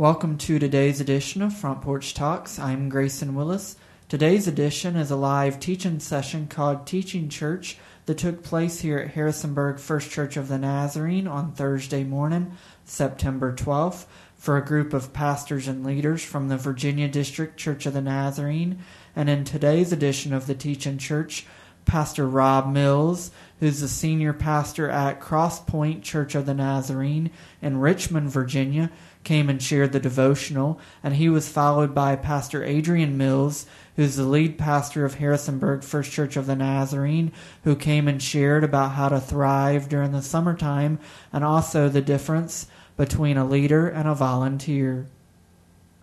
Welcome to today's edition of Front Porch Talks. I'm Grayson Willis. Today's edition is a live teaching session called Teaching Church that took place here at Harrisonburg First Church of the Nazarene on Thursday morning, September 12th, for a group of pastors and leaders from the Virginia District Church of the Nazarene. And in today's edition of the Teaching Church, Pastor Rob Mills, who's the senior pastor at Cross Point Church of the Nazarene in Richmond, Virginia, came and shared the devotional, and he was followed by Pastor Adrian Mills, who's the lead pastor of Harrisonburg First Church of the Nazarene, who came and shared about how to thrive during the summertime and also the difference between a leader and a volunteer.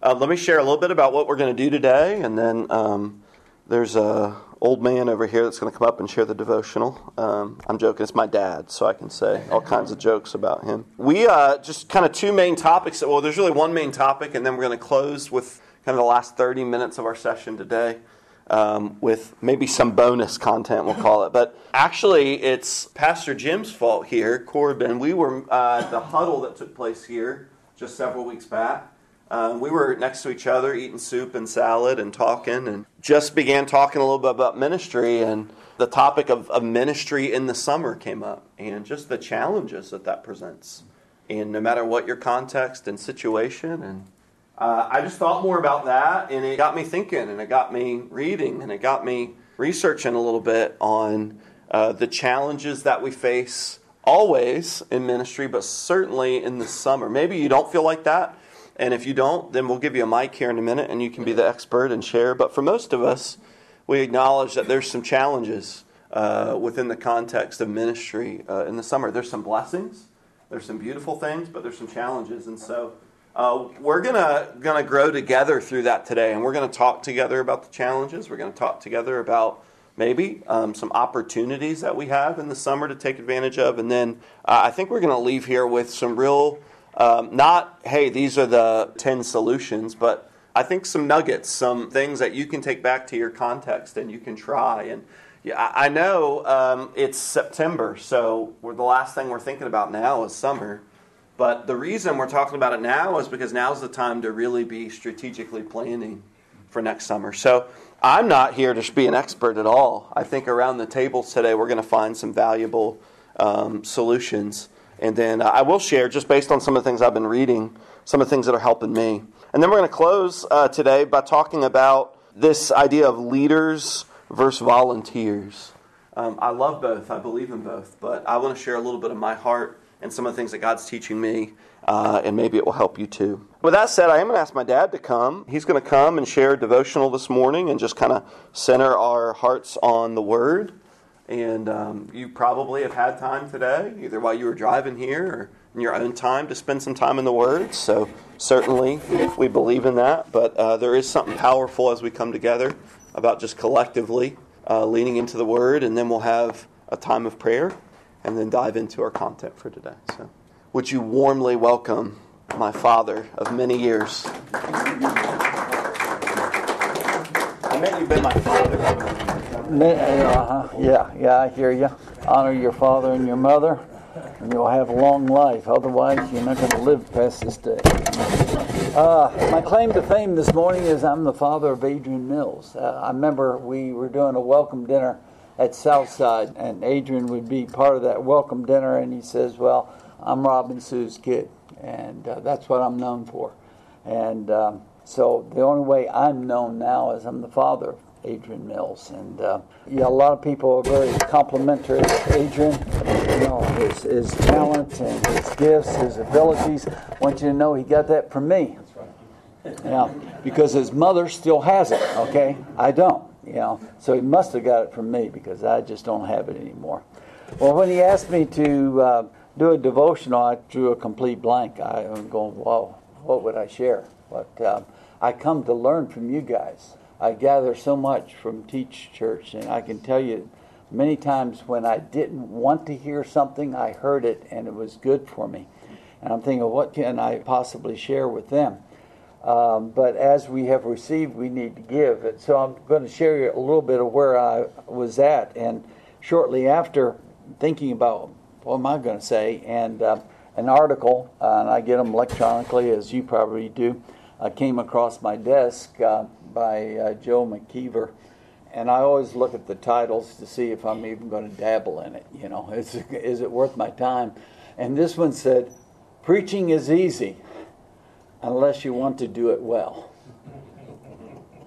Uh, let me share a little bit about what we're going to do today, and then um, there's a old man over here that's going to come up and share the devotional. Um, I'm joking, it's my dad, so I can say all kinds of jokes about him. We uh, just kind of two main topics. Well, there's really one main topic, and then we're going to close with kind of the last 30 minutes of our session today. Um, with maybe some bonus content, we'll call it. But actually, it's Pastor Jim's fault here, Corbin. We were uh, the huddle that took place here just several weeks back. Um, we were next to each other eating soup and salad and talking, and just began talking a little bit about ministry. And the topic of, of ministry in the summer came up, and just the challenges that that presents. And no matter what your context and situation, and uh, I just thought more about that, and it got me thinking, and it got me reading, and it got me researching a little bit on uh, the challenges that we face always in ministry, but certainly in the summer. Maybe you don't feel like that and if you don't, then we'll give you a mic here in a minute and you can be the expert and share. But for most of us, we acknowledge that there's some challenges uh, within the context of ministry uh, in the summer. There's some blessings, there's some beautiful things, but there's some challenges. And so uh, we're gonna gonna grow together through that today, and we're gonna talk together about the challenges. We're gonna talk together about maybe um, some opportunities that we have in the summer to take advantage of, and then uh, I think we're gonna leave here with some real um, not, hey, these are the 10 solutions, but I think some nuggets, some things that you can take back to your context and you can try. And yeah, I know um, it's September, so we're, the last thing we're thinking about now is summer. But the reason we're talking about it now is because now's the time to really be strategically planning for next summer. So I'm not here to be an expert at all. I think around the tables today we're going to find some valuable um, solutions and then uh, I will share, just based on some of the things I've been reading, some of the things that are helping me. And then we're going to close uh, today by talking about this idea of leaders versus volunteers. Um, I love both, I believe in both, but I want to share a little bit of my heart and some of the things that God's teaching me, uh, and maybe it will help you too. With that said, I am going to ask my dad to come. He's going to come and share a devotional this morning and just kind of center our hearts on the Word. And um, you probably have had time today, either while you were driving here or in your own time, to spend some time in the Word. So, certainly, we believe in that. But uh, there is something powerful as we come together about just collectively uh, leaning into the Word. And then we'll have a time of prayer and then dive into our content for today. So, would you warmly welcome my father of many years? I meant you've been my father. Uh-huh. Yeah, yeah, I hear you. Honor your father and your mother, and you'll have a long life. Otherwise, you're not going to live past this day. Uh, my claim to fame this morning is I'm the father of Adrian Mills. Uh, I remember we were doing a welcome dinner at Southside, and Adrian would be part of that welcome dinner, and he says, Well, I'm Robin Sue's kid, and uh, that's what I'm known for. And um, so the only way I'm known now is I'm the father Adrian Mills. And uh, yeah, a lot of people are very complimentary of Adrian. You know, his, his talent and his gifts, his abilities. I want you to know he got that from me. That's right. Yeah, because his mother still has it. Okay, I don't. You know, so he must have got it from me because I just don't have it anymore. Well, when he asked me to uh, do a devotional, I drew a complete blank. I am going, whoa, what would I share? But uh, I come to learn from you guys. I gather so much from Teach Church, and I can tell you many times when I didn't want to hear something, I heard it and it was good for me. And I'm thinking, what can I possibly share with them? Um, but as we have received, we need to give. And so I'm going to share you a little bit of where I was at. And shortly after thinking about what am I going to say, and uh, an article, uh, and I get them electronically, as you probably do. I came across my desk uh, by uh, Joe McKeever, and I always look at the titles to see if I'm even going to dabble in it. You know, is, is it worth my time? And this one said, Preaching is easy unless you want to do it well.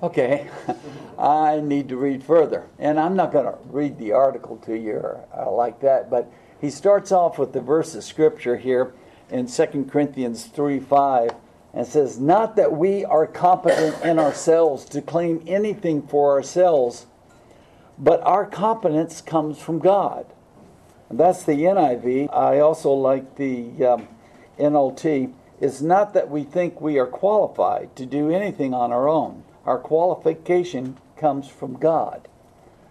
Okay, I need to read further. And I'm not going to read the article to you or, uh, like that, but he starts off with the verse of scripture here in 2 Corinthians 3 5 and says, Not that we are competent in ourselves to claim anything for ourselves, but our competence comes from God. And that's the NIV. I also like the um, NLT. It's not that we think we are qualified to do anything on our own our qualification comes from God.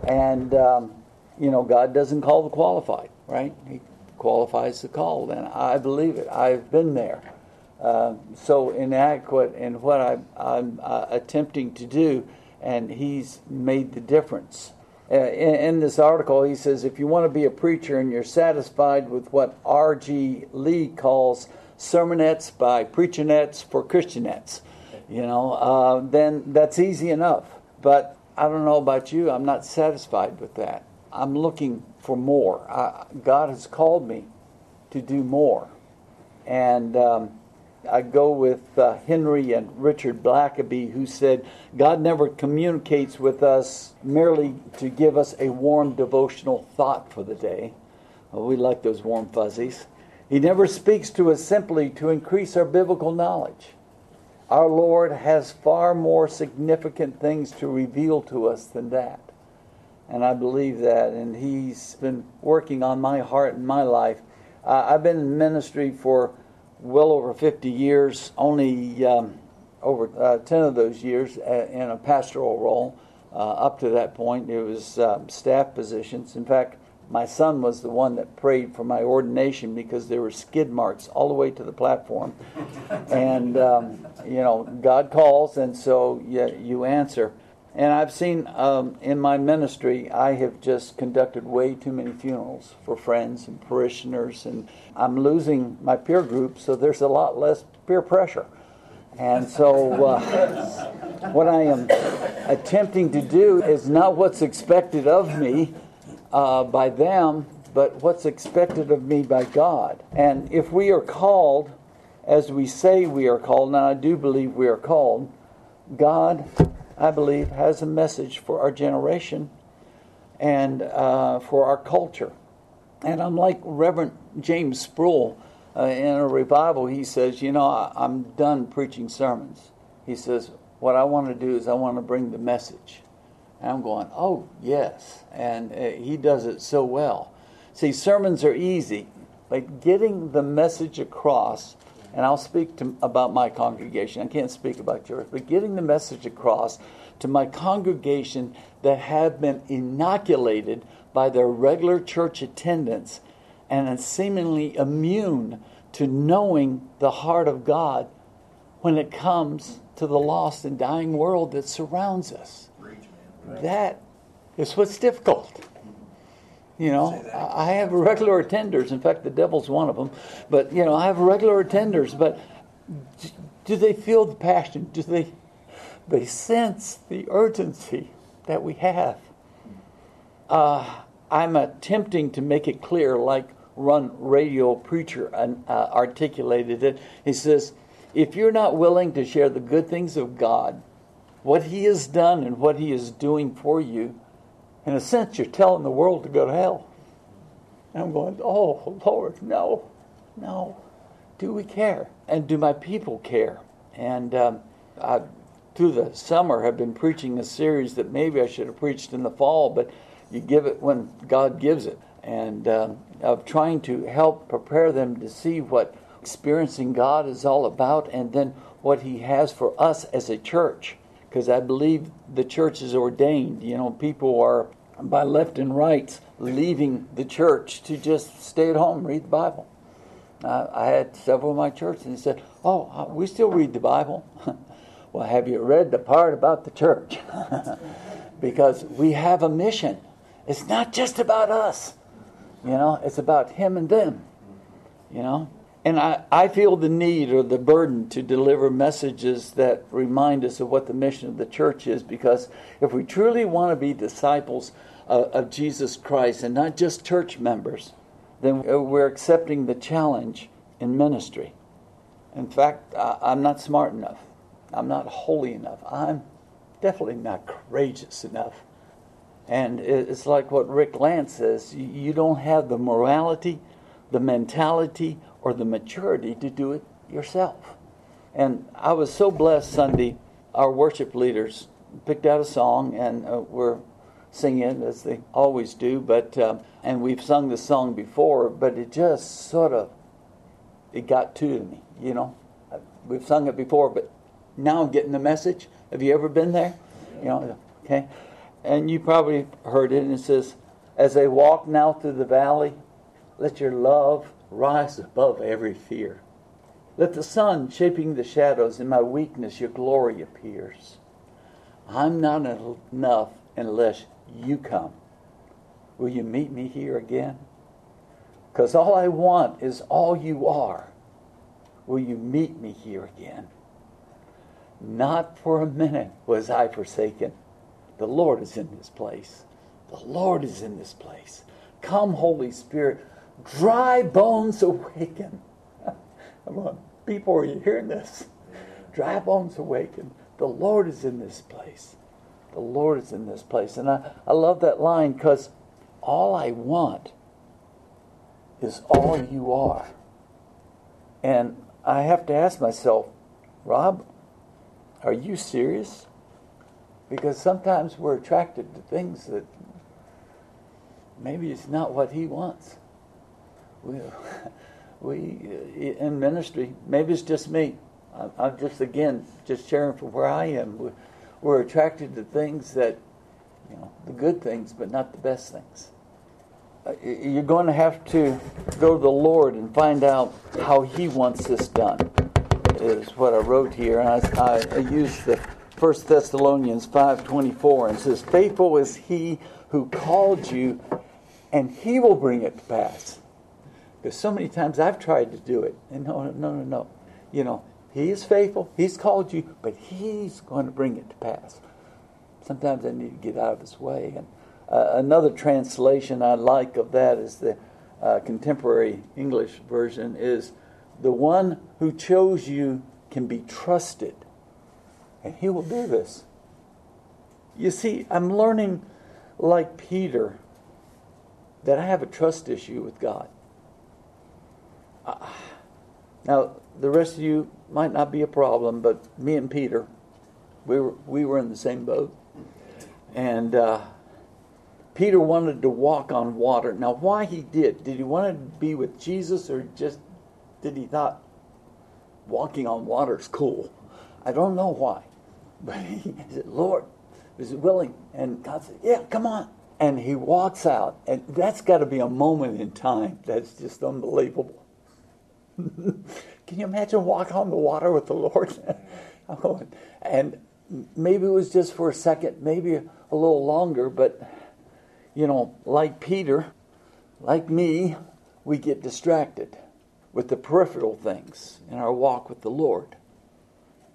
And, um, you know, God doesn't call the qualified, right? He qualifies the called. And I believe it. I've been there. Uh, so inadequate in what I, am uh, attempting to do, and He's made the difference. Uh, in, in, this article, he says if you want to be a preacher and you're satisfied with what R.G. Lee calls sermonettes by preachernettes for Christianettes, you know, uh, then that's easy enough. But I don't know about you, I'm not satisfied with that. I'm looking for more. I, God has called me to do more. And um, I go with uh, Henry and Richard Blackaby, who said, God never communicates with us merely to give us a warm devotional thought for the day. Well, we like those warm fuzzies. He never speaks to us simply to increase our biblical knowledge. Our Lord has far more significant things to reveal to us than that. And I believe that. And He's been working on my heart and my life. Uh, I've been in ministry for well over 50 years, only um, over uh, 10 of those years uh, in a pastoral role. Uh, up to that point, it was um, staff positions. In fact, my son was the one that prayed for my ordination because there were skid marks all the way to the platform. and, um, you know, God calls, and so you, you answer. And I've seen um, in my ministry, I have just conducted way too many funerals for friends and parishioners, and I'm losing my peer group, so there's a lot less peer pressure. And so, uh, what I am attempting to do is not what's expected of me, uh, by them, but what's expected of me by God. And if we are called, as we say we are called, and I do believe we are called, God, I believe, has a message for our generation and uh, for our culture. And I'm like Reverend James Sproul uh, in a revival. He says, You know, I, I'm done preaching sermons. He says, What I want to do is I want to bring the message. And I'm going, oh, yes. And uh, he does it so well. See, sermons are easy, but getting the message across, and I'll speak to, about my congregation, I can't speak about yours, but getting the message across to my congregation that have been inoculated by their regular church attendance and are seemingly immune to knowing the heart of God when it comes to the lost and dying world that surrounds us. That is what's difficult. You know, I have regular attenders. In fact, the devil's one of them. But, you know, I have regular attenders. But do they feel the passion? Do they, they sense the urgency that we have? Uh, I'm attempting to make it clear, like Run Radio Preacher uh, articulated it. He says, if you're not willing to share the good things of God what He has done and what He is doing for you, in a sense, you're telling the world to go to hell. And I'm going, oh, Lord, no, no. Do we care? And do my people care? And um, I, through the summer, have been preaching a series that maybe I should have preached in the fall, but you give it when God gives it. And um, of trying to help prepare them to see what experiencing God is all about and then what He has for us as a church because I believe the church is ordained. You know, people are by left and right leaving the church to just stay at home, read the Bible. I had several of my church, and they said, "Oh, uh, we still read the Bible." well, have you read the part about the church? because we have a mission. It's not just about us. You know, it's about him and them. You know, And I, I feel the need or the burden to deliver messages that remind us of what the mission of the church is because if we truly want to be disciples of, Jesus Christ and not just church members, then we're accepting the challenge in ministry. In fact, I'm not smart enough. I'm not holy enough. I'm definitely not courageous enough. And it's like what Rick Lance says you don't have the morality, the mentality, or the maturity to do it yourself. And I was so blessed Sunday, our worship leaders picked out a song and uh, we're singing it as they always do, but uh, and we've sung the song before, but it just sort of it got to me, you know. We've sung it before, but now I'm getting the message. Have you ever been there? You know, okay. And you probably heard it, and it says, "As they walk now through the valley, let your love rise above every fear. Let the sun shaping the shadows, in my weakness your glory appears. I'm not enough unless you come. Will you meet me here again? Because all I want is all you are. Will you meet me here again? Not for a minute was I forsaken. The Lord is in this place. The Lord is in this place. Come, Holy Spirit, dry bones awaken. Come on, people, are you hearing this? Dry bones awaken. The Lord is in this place. The Lord is in this place. And I, I love that line because all I want is all you are. And I have to ask myself, Rob, are you serious? Because sometimes we're attracted to things that maybe it's not what he wants. We, we uh, in ministry, maybe it's just me. I'm just again just sharing from where I am. We're attracted to things that, you know, the good things, but not the best things. Uh, you're going to have to go to the Lord and find out how He wants this done. Is what I wrote here, and I, I used the First Thessalonians five twenty four, and says, "Faithful is He who called you, and He will bring it to pass." Because so many times I've tried to do it, and no, no, no, no. You know, He is faithful. He's called you, but He's going to bring it to pass. Sometimes I need to get out of His way, and uh, another translation I like of that is the uh, contemporary English version is the one who chose you can be trusted, and he will do this. You see, I'm learning, like Peter, that I have a trust issue with God. Uh, now, the rest of you might not be a problem, but me and Peter, we were, we were in the same boat. And uh, Peter wanted to walk on water. Now, why he did? Did he want to be with Jesus, or just did he thought walking on water is cool? I don't know why, but he said, "Lord, is it willing?" And God said, "Yeah, come on." And he walks out, and that's got to be a moment in time that's just unbelievable. Can you imagine walking on the water with the Lord? Oh, and maybe it was just for a second, maybe a little longer, but you know, like Peter, like me, we get distracted with the peripheral things in our walk with the Lord.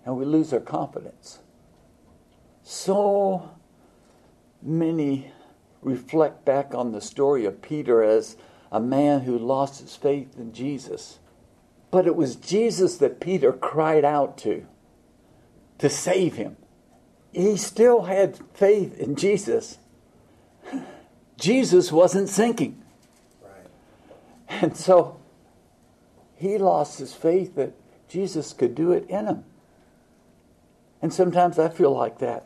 And we lose our confidence. So many reflect back on the story of Peter as a man who lost his faith in Jesus. But it was Jesus that Peter cried out to to save him. He still had faith in Jesus Jesus wasn't sinking. Right. And so he lost his faith that Jesus could do it in him. And sometimes I feel like that.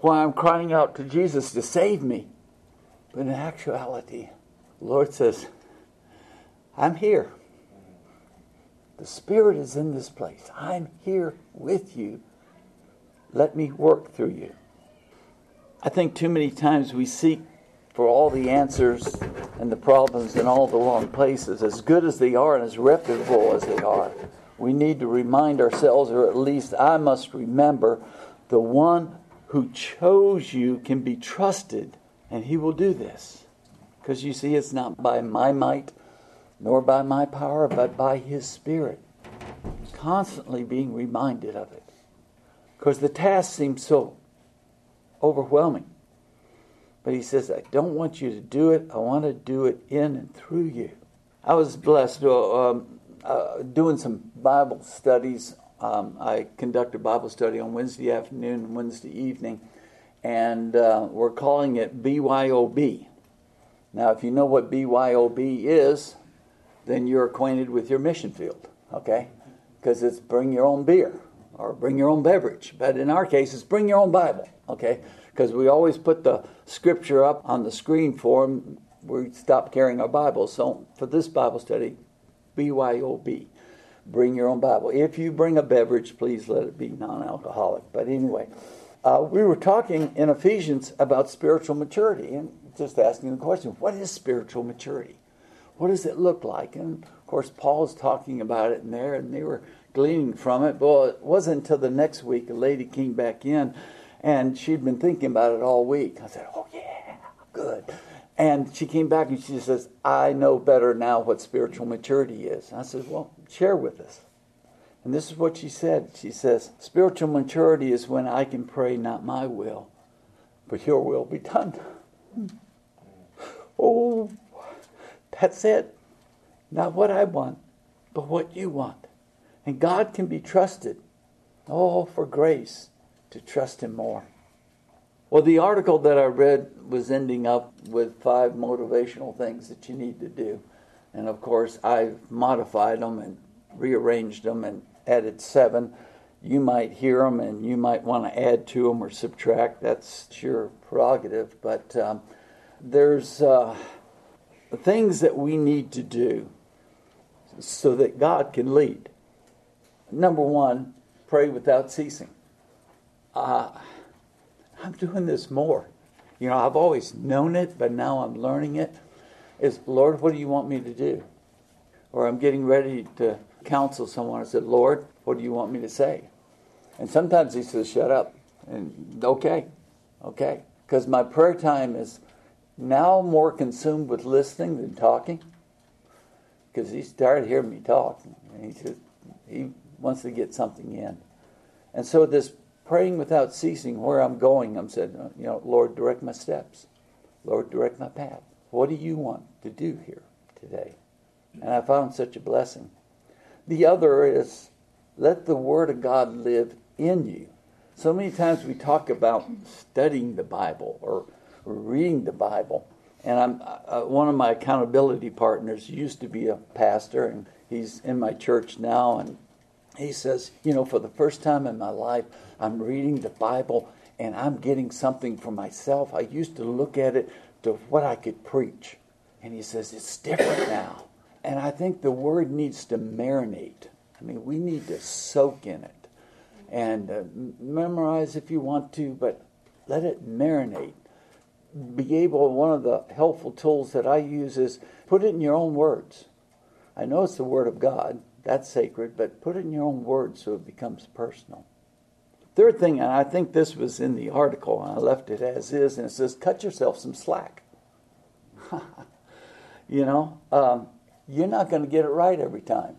Why I'm crying out to Jesus to save me. But in actuality, the Lord says, I'm here. The Spirit is in this place. I'm here with you. Let me work through you. I think too many times we seek for all the answers and the problems in all the wrong places, as good as they are and as reputable as they are. We need to remind ourselves, or at least I must remember, the one who chose you can be trusted, and he will do this. Because you see, it's not by my might nor by my power, but by his Spirit. Constantly being reminded of it. Because the task seems so overwhelming. But he says, I don't want you to do it. I want to do it in and through you. I was blessed uh, um, uh, doing some Bible studies. Um, I conduct a Bible study on Wednesday afternoon and Wednesday evening, and uh, we're calling it BYOB. Now, if you know what BYOB is, then you're acquainted with your mission field, okay? Because it's bring your own beer or bring your own beverage. But in our case, it's bring your own Bible, okay? Because we always put the scripture up on the screen for them. We stop carrying our Bibles. So for this Bible study, BYOB, bring your own Bible. If you bring a beverage, please let it be non alcoholic. But anyway, uh, we were talking in Ephesians about spiritual maturity and just asking the question what is spiritual maturity? What does it look like? And of course, Paul's talking about it in there, and they were gleaning from it. Well, it wasn't until the next week a lady came back in, and she'd been thinking about it all week. I said, Oh, yeah, good. And she came back and she says, I know better now what spiritual maturity is. I said, Well, share with us. And this is what she said. She says, Spiritual maturity is when I can pray, not my will, but your will be done. Hmm. Oh, that's it. Not what I want, but what you want. And God can be trusted. Oh, for grace to trust Him more. Well, the article that I read was ending up with five motivational things that you need to do. And of course, I've modified them and rearranged them and added seven. You might hear them and you might want to add to them or subtract. That's your prerogative. But um, there's uh, things that we need to do so that God can lead. Number one, pray without ceasing. Uh, I'm doing this more. You know, I've always known it, but now I'm learning it. Is Lord, what do you want me to do? Or I'm getting ready to counsel someone. I said, Lord, what do you want me to say? And sometimes He says, Shut up. And okay, okay. Because my prayer time is now more consumed with listening than talking. Because He started hearing me talk. And He says, He wants to get something in. And so this praying without ceasing where I'm going. I'm saying, uh, you know, Lord, direct my steps. Lord, direct my path. What do you want to do here today? And I found such a blessing. The other is let the Word of God live in you. So many times we talk about studying the Bible or, reading the Bible. And I'm uh, one of my accountability partners used to be a pastor, and he's in my church now. And he says, you know, for the first time in my life, I'm reading the Bible and I'm getting something for myself. I used to look at it to what I could preach. And he says, it's different now. And I think the word needs to marinate. I mean, we need to soak in it and uh, memorize if you want to, but let it marinate. Be able, one of the helpful tools that I use is put it in your own words. I know it's the Word of God, that's sacred, but put it in your own words so it becomes personal. Third thing, and I think this was in the article, and I left it as is, and it says, cut yourself some slack. you know, um, you're not going to get it right every time.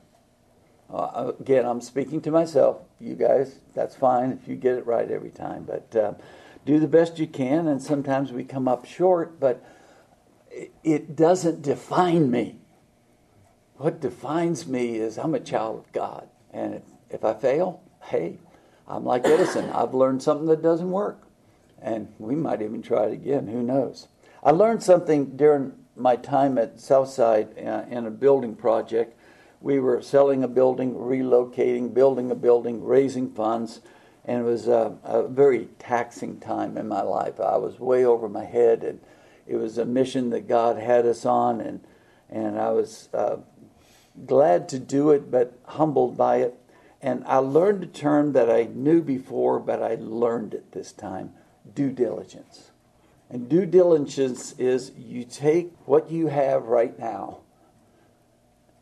Uh, again, I'm speaking to myself. You guys, that's fine if you get it right every time, but uh, do the best you can, and sometimes we come up short, but it doesn't define me. What defines me is I'm a child of God, and if, if I fail, hey, I'm like Edison. I've learned something that doesn't work. And we might even try it again. Who knows? I learned something during my time at Southside uh, in a building project. We were selling a building, relocating, building a building, raising funds, and it was a, a very taxing time in my life. I was way over my head, and it was a mission that God had us on, and and I was uh, glad to do it, but humbled by it. And I learned a term that I knew before, but I learned it this time due diligence. And due diligence is you take what you have right now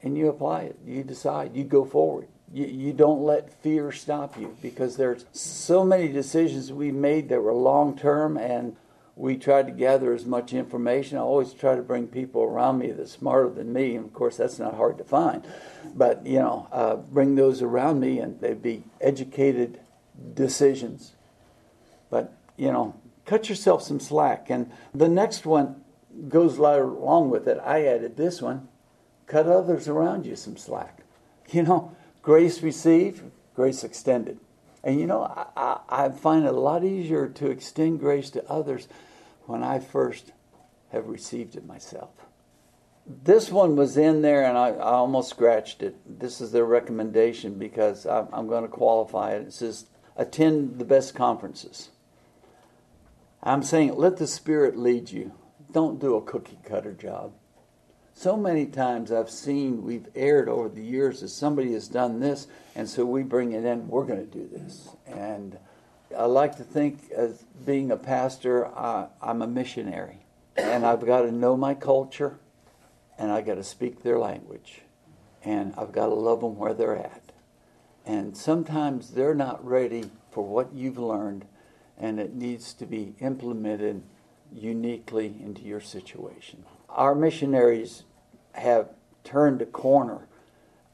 and you apply it. You decide, you go forward. You, you don't let fear stop you because there's so many decisions we made that were long term and we tried to gather as much information. I always try to bring people around me that's smarter than me, and of course that's not hard to find. But you know, uh, bring those around me, and they'd be educated decisions. But you know, cut yourself some slack. And the next one goes along with it. I added this one: cut others around you some slack. You know, grace received, grace extended. And you know, I, I, find it a lot easier to extend grace to others when I first have received it myself. This one was in there and I, I almost scratched it. This is their recommendation because I'm, I'm going to qualify it. It says, attend the best conferences. I'm saying, let the Spirit lead you. Don't do a cookie cutter job. So many times I've seen we've aired over the years that somebody has done this, and so we bring it in, we're going to do this. And I like to think, as being a pastor, I, I'm a missionary. And I've got to know my culture, and I've got to speak their language. And I've got to love them where they're at. And sometimes they're not ready for what you've learned, and it needs to be implemented uniquely into your situation. Our missionaries have turned a corner.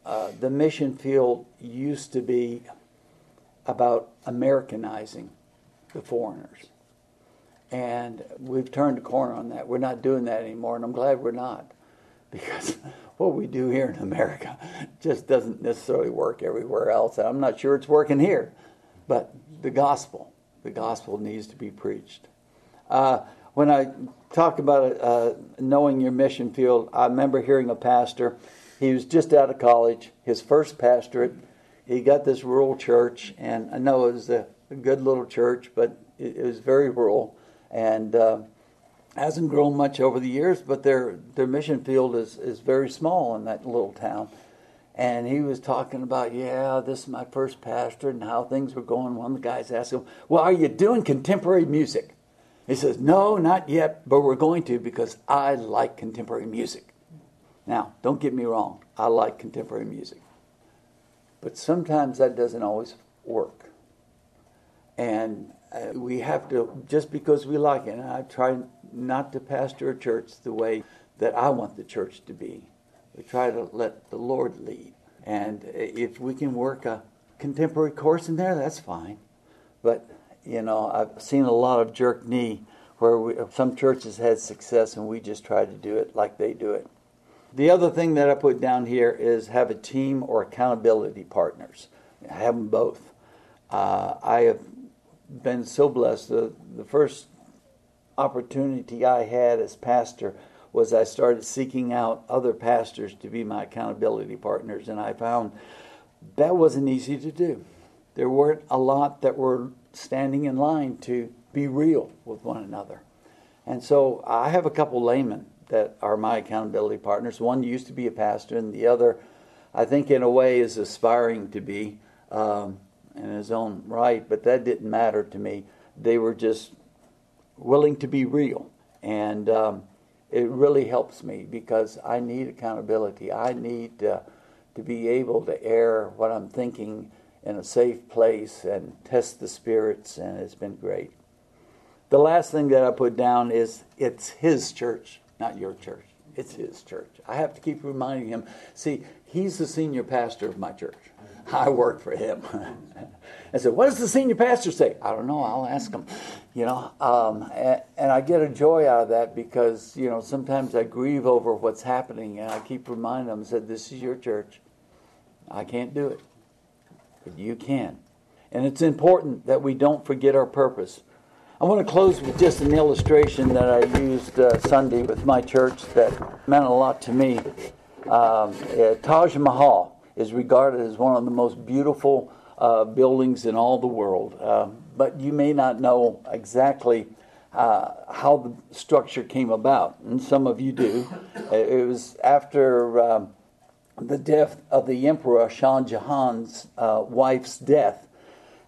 Uh, the mission field used to be about Americanizing the foreigners. And we've turned a corner on that. We're not doing that anymore, and I'm glad we're not. Because what we do here in America just doesn't necessarily work everywhere else. And I'm not sure it's working here. But the gospel, the gospel needs to be preached. Uh, when I talk about uh, knowing your mission field, I remember hearing a pastor. He was just out of college, his first pastorate. He got this rural church, and I know it was a, good little church, but it, was very rural and uh, hasn't grown much over the years. But their their mission field is is very small in that little town. And he was talking about, yeah, this is my first pastor and how things were going. One of the guys asked him, Well, are you doing contemporary music? He says, No, not yet, but we're going to because I like contemporary music. Now, don't get me wrong, I like contemporary music. But sometimes that doesn't always work. And uh, we have to, just because we like it, and I try not to pastor a church the way that I want the church to be. We try to let the Lord lead. And if we can work a contemporary course in there, that's fine. But you know, I've seen a lot of jerk knee where we, some churches had success and we just tried to do it like they do it. The other thing that I put down here is have a team or accountability partners. I Have them both. Uh, I have been so blessed. The, the first opportunity I had as pastor was I started seeking out other pastors to be my accountability partners, and I found that wasn't easy to do. There weren't a lot that were standing in line to be real with one another. And so I have a couple laymen that are my accountability partners. One used to be a pastor, and the other, I think, in a way, is aspiring to be um, in his own right, but that didn't matter to me. They were just willing to be real. And um, it really helps me because I need accountability. I need to be able to air what I'm thinking in a safe place and test the spirits, and it's been great. The last thing that I put down is it's his church, not your church. It's his church. I have to keep reminding him. See, he's the senior pastor of my church. I work for him. I said, "What does the senior pastor say?" I don't know. I'll ask him. You know, um, and, and, I get a joy out of that because you know sometimes I grieve over what's happening, and I keep reminding him. I said, "This is your church. I can't do it you can. And it's important that we don't forget our purpose. I want to close with just an illustration that I used uh, Sunday with my church that meant a lot to me. Um, uh, Taj Mahal is regarded as one of the most beautiful uh, buildings in all the world, um, but you may not know exactly uh, how the structure came about, and some of you do. It was after um, the death of the emperor Shah Jahan's uh, wife's death.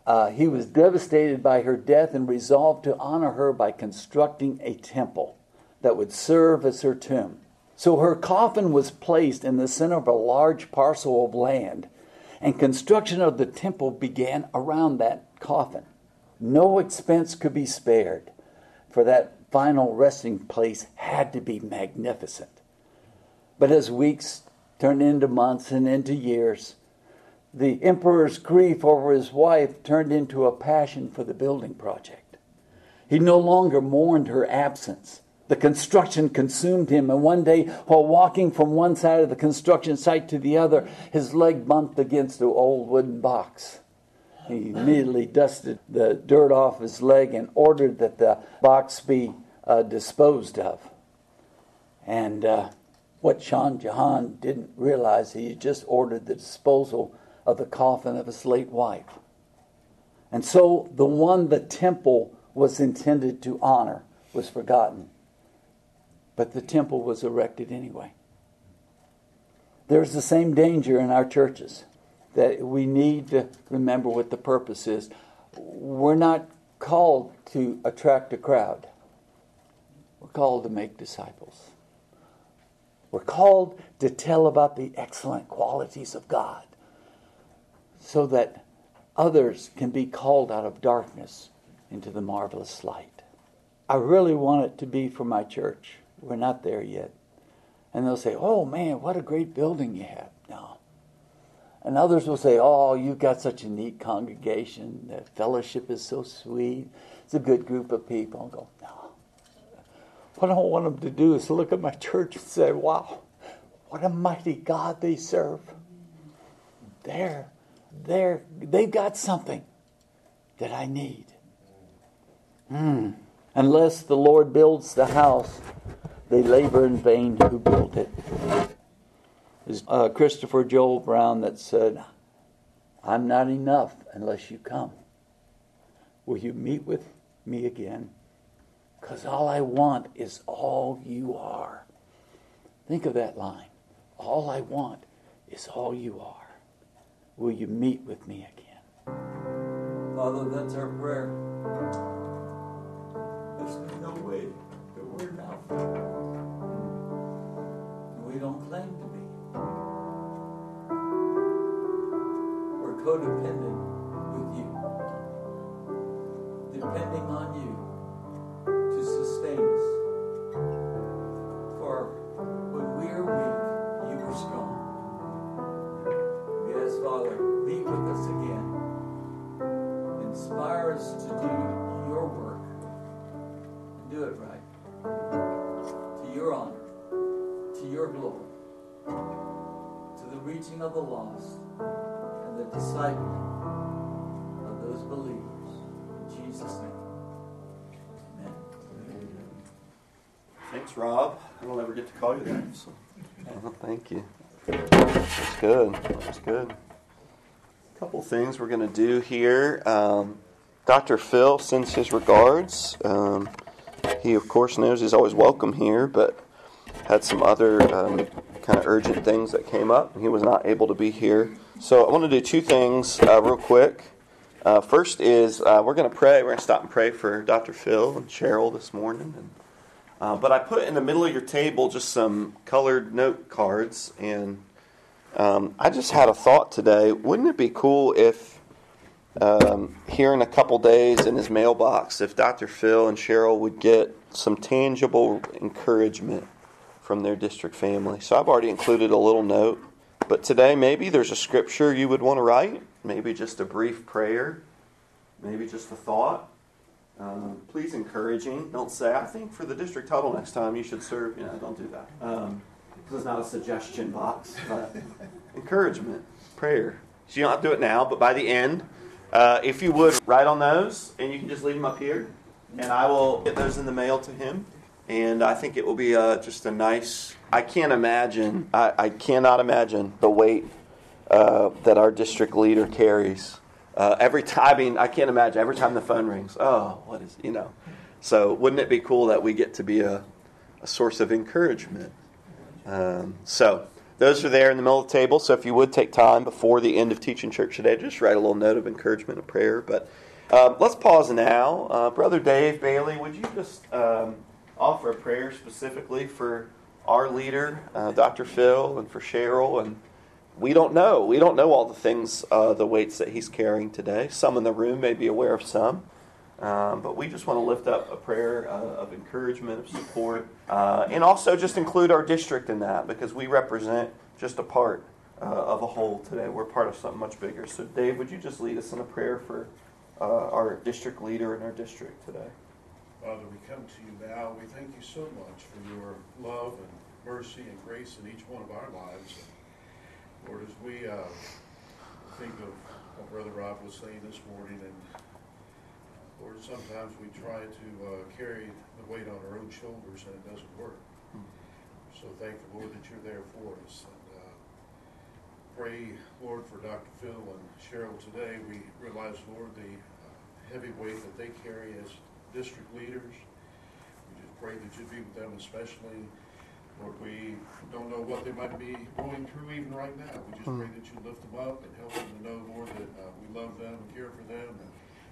Uh, he was devastated by her death and resolved to honor her by constructing a temple that would serve as her tomb. So her coffin was placed in the center of a large parcel of land, and construction of the temple began around that coffin. No expense could be spared for that final resting place had to be magnificent. But as weeks turned into months and into years, the emperor's grief over his wife turned into a passion for the building project. He no longer mourned her absence. The construction consumed him, and one day, while walking from one side of the construction site to the other, his leg bumped against an old wooden box. He immediately dusted the dirt off his leg and ordered that the box be uh, disposed of. And uh, what Shah Jahan didn't realize, he just ordered the disposal of the coffin of his late wife. And so the one the temple was intended to honor was forgotten. But the temple was erected anyway. There's the same danger in our churches that we need to remember what the purpose is. We're not called to attract a crowd, we're called to make disciples. We're called to tell about the excellent qualities of God so that others can be called out of darkness into the marvelous light. I really want it to be for my church. We're not there yet. And they'll say, Oh man, what a great building you have. No. And others will say, Oh, you've got such a neat congregation. The fellowship is so sweet. It's a good group of people. I'll go, No. What I want them to do is look at my church and say, Wow, what a mighty God they serve. They're, they're, they've got something that I need. Hmm. Unless the Lord builds the house, they labor in vain who built it. It's uh, Christopher Joel Brown that said, I'm not enough unless you come. Will you meet with me again? Because all I want is all you are. Think of that line. All I want is all you are. Will you meet with me again? Father, that's our prayer. There's no way that we're enough we don't claim to be. We're codependent with you, depending on you to sustain us. For when we are weak, you are strong. Ask, Father, be with us again. Inspire us to do your work and do it right. To your honor to your glory, to the reaching of the lost and the discipling of those believers. In Jesus' name. Rob. I don't ever get to call you that. So. Well, thank you. That's good. That's good. A couple things we're going to do here. Um, Dr. Phil sends his regards. Um, he, of course, knows he's always welcome here, but had some other um, kind of urgent things that came up. He was not able to be here. So I want to do two things uh, real quick. Uh, first is uh, we're going to pray. We're going to stop and pray for Dr. Phil and Cheryl this morning. And, uh, but I put in the middle of your table just some colored note cards, and um, I just had a thought today. Wouldn't it be cool if um, here in a couple days in his mailbox, if Dr. Phil and Cheryl would get some tangible encouragement from their district family. So I've already included a little note. But today, maybe there's a scripture you would want to write, maybe just a brief prayer, maybe just a thought. Um, please encouraging. Don't say, I think for the district huddle next time you should serve. You know, don't do that. Um, this is not a suggestion box, but encouragement, prayer. So you don't have to do it now, but by the end, uh, if you would, write on those, and you can just leave them up here, and I will get those in the mail to him and I think it will be uh, just a nice. I can't imagine. I, I cannot imagine the weight uh, that our district leader carries. Uh, every time, I mean, I can't imagine every time the phone rings. Oh, what is you know? So wouldn't it be cool that we get to be a, a source of encouragement? Um, so those are there in the middle of the table. So if you would take time before the end of teaching church today, just write a little note of encouragement, a prayer. But uh, let's pause now, uh, Brother Dave Bailey. Would you just um, offer a prayer specifically for our leader, uh, Dr. Phil, and for Cheryl. And we don't know. We don't know all the things, uh, the weights that he's carrying today. Some in the room may be aware of some. Um, but we just want to lift up a prayer uh, of encouragement, of support, uh, and also just include our district in that because we represent just a part uh, of a whole today. We're part of something much bigger. So, Dave, would you just lead us in a prayer for uh, our district leader in our district today? Father, we come to you now. We thank you so much for your love and mercy and grace in each one of our lives. Lord, as we uh, think of what Brother Rob was saying this morning, and Lord, sometimes we try to uh, carry the weight on our own shoulders and it doesn't work. So thank the Lord, that you're there for us. And uh, pray, Lord, for Dr. Phil and Cheryl today. We realize, Lord, the uh, heavy weight that they carry as district leaders. We just pray that You'd be with them especially. Lord, we don't know what they might be going through even right now. We just pray that you lift them up and help them to know, Lord, that uh, we love them and care for them. And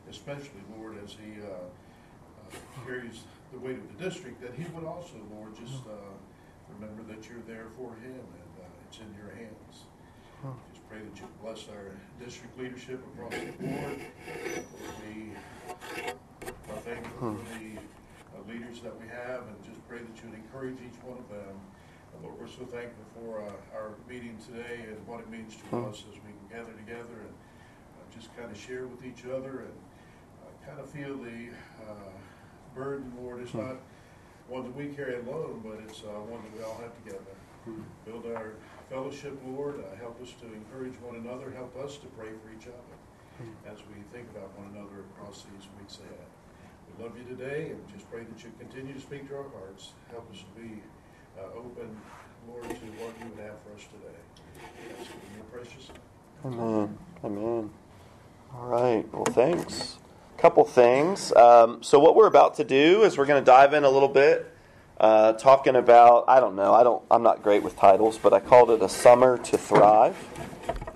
especially, Lord, as he uh, uh, carries the weight of the district, that he would also, Lord, just uh, remember that you're there for him and uh, it's in your hands. Just pray that you bless our district leadership across the board. We are thankful for the leaders that we have and just pray that you would encourage each one of them. Lord, we're so thankful for uh, our meeting today and what it means to us as we can gather together and uh, just kind of share with each other and uh, kind of feel the uh, burden, Lord. It's not one that we carry alone, but it's uh, one that we all have together. Build our fellowship, Lord. Uh, help us to encourage one another. Help us to pray for each other as we think about one another across these weeks ahead. Love you today and just pray that you continue to speak to our hearts. Help us to be uh, open, Lord, to what you would have for us today. In your precious. Amen. Amen. All right. Well, thanks. A Couple things. Um, so, what we're about to do is we're going to dive in a little bit, uh, talking about I don't know. I don't. I'm not great with titles, but I called it a summer to thrive.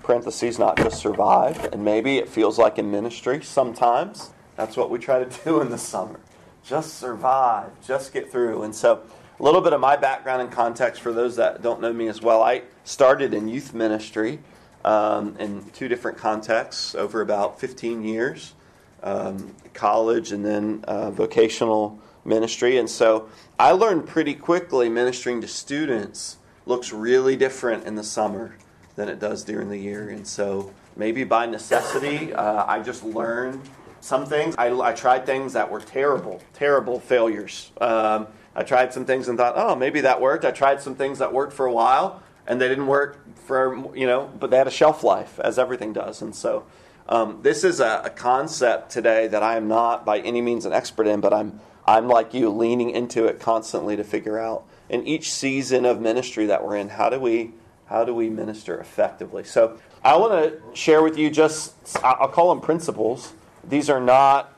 Parentheses, not just survive. And maybe it feels like in ministry sometimes. That's what we try to do in the summer. Just survive. Just get through. And so, a little bit of my background and context for those that don't know me as well. I started in youth ministry um, in two different contexts over about 15 years um, college and then uh, vocational ministry. And so I learned pretty quickly ministering to students looks really different in the summer than it does during the year. And so maybe by necessity, uh, I just learned some things. I, I, tried things that were terrible, terrible failures. Um, I tried some things and thought, oh, maybe that worked. I tried some things that worked for a while and they didn't work for, you know, but they had a shelf life, as everything does. And so um, this is a, a, concept today that I am not by any means an expert in, but I'm I'm like you, leaning into it constantly to figure out in each season of ministry that we're in, how do we how do we minister effectively? So I want to share with you just I'll call them principles. These are not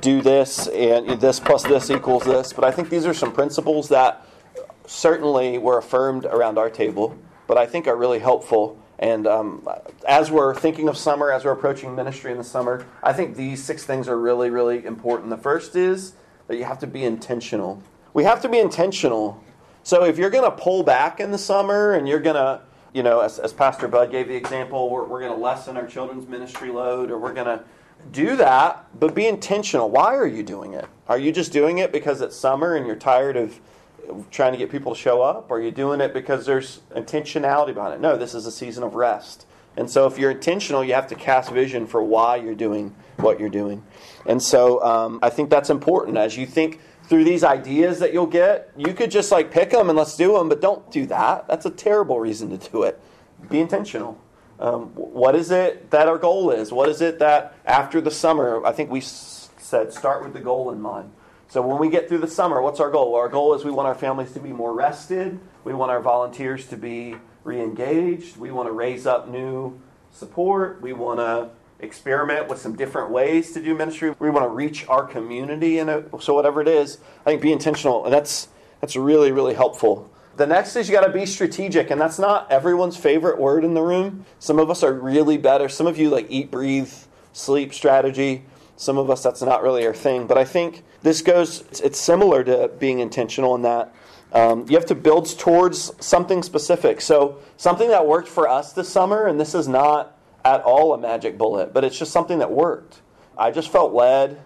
do this and this plus this equals this, but I think these are some principles that certainly were affirmed around our table, but I think are really helpful and um, as we're thinking of summer, as we're approaching ministry in the summer, I think these six things are really, really important. The first is that you have to be intentional. We have to be intentional. So if you're going to pull back in the summer and you're going to, you know, as, as Pastor Bud gave the example, we're, we're going to lessen our children's ministry load or we're going to do that, but be intentional. Why are you doing it? Are you just doing it because it's summer and you're tired of trying to get people to show up? Are you doing it because there's intentionality behind it? No, this is a season of rest. And so if you're intentional, you have to cast vision for why you're doing what you're doing. And so um, I think that's important. As you think through these ideas that you'll get, you could just like pick them and let's do them, but don't do that. That's a terrible reason to do it. Be intentional. Um, what is it that our goal is? What is it that after the summer, I think we said start with the goal in mind. So when we get through the summer, what's our goal? Well, our goal is we want our families to be more rested. We want our volunteers to be re-engaged. We want to raise up new support. We want to experiment with some different ways to do ministry. We want to reach our community it. So whatever it is, I think be intentional, and that's that's really really helpful. The next is you got to be strategic, and that's not everyone's favorite word in the room. Some of us are really better. Some of you like eat, breathe, sleep strategy. Some of us that's not really our thing. But I think this goes, it's similar to being intentional in that um, you have to build towards something specific. So, something that worked for us this summer, and this is not at all a magic bullet, but it's just something that worked. I just felt led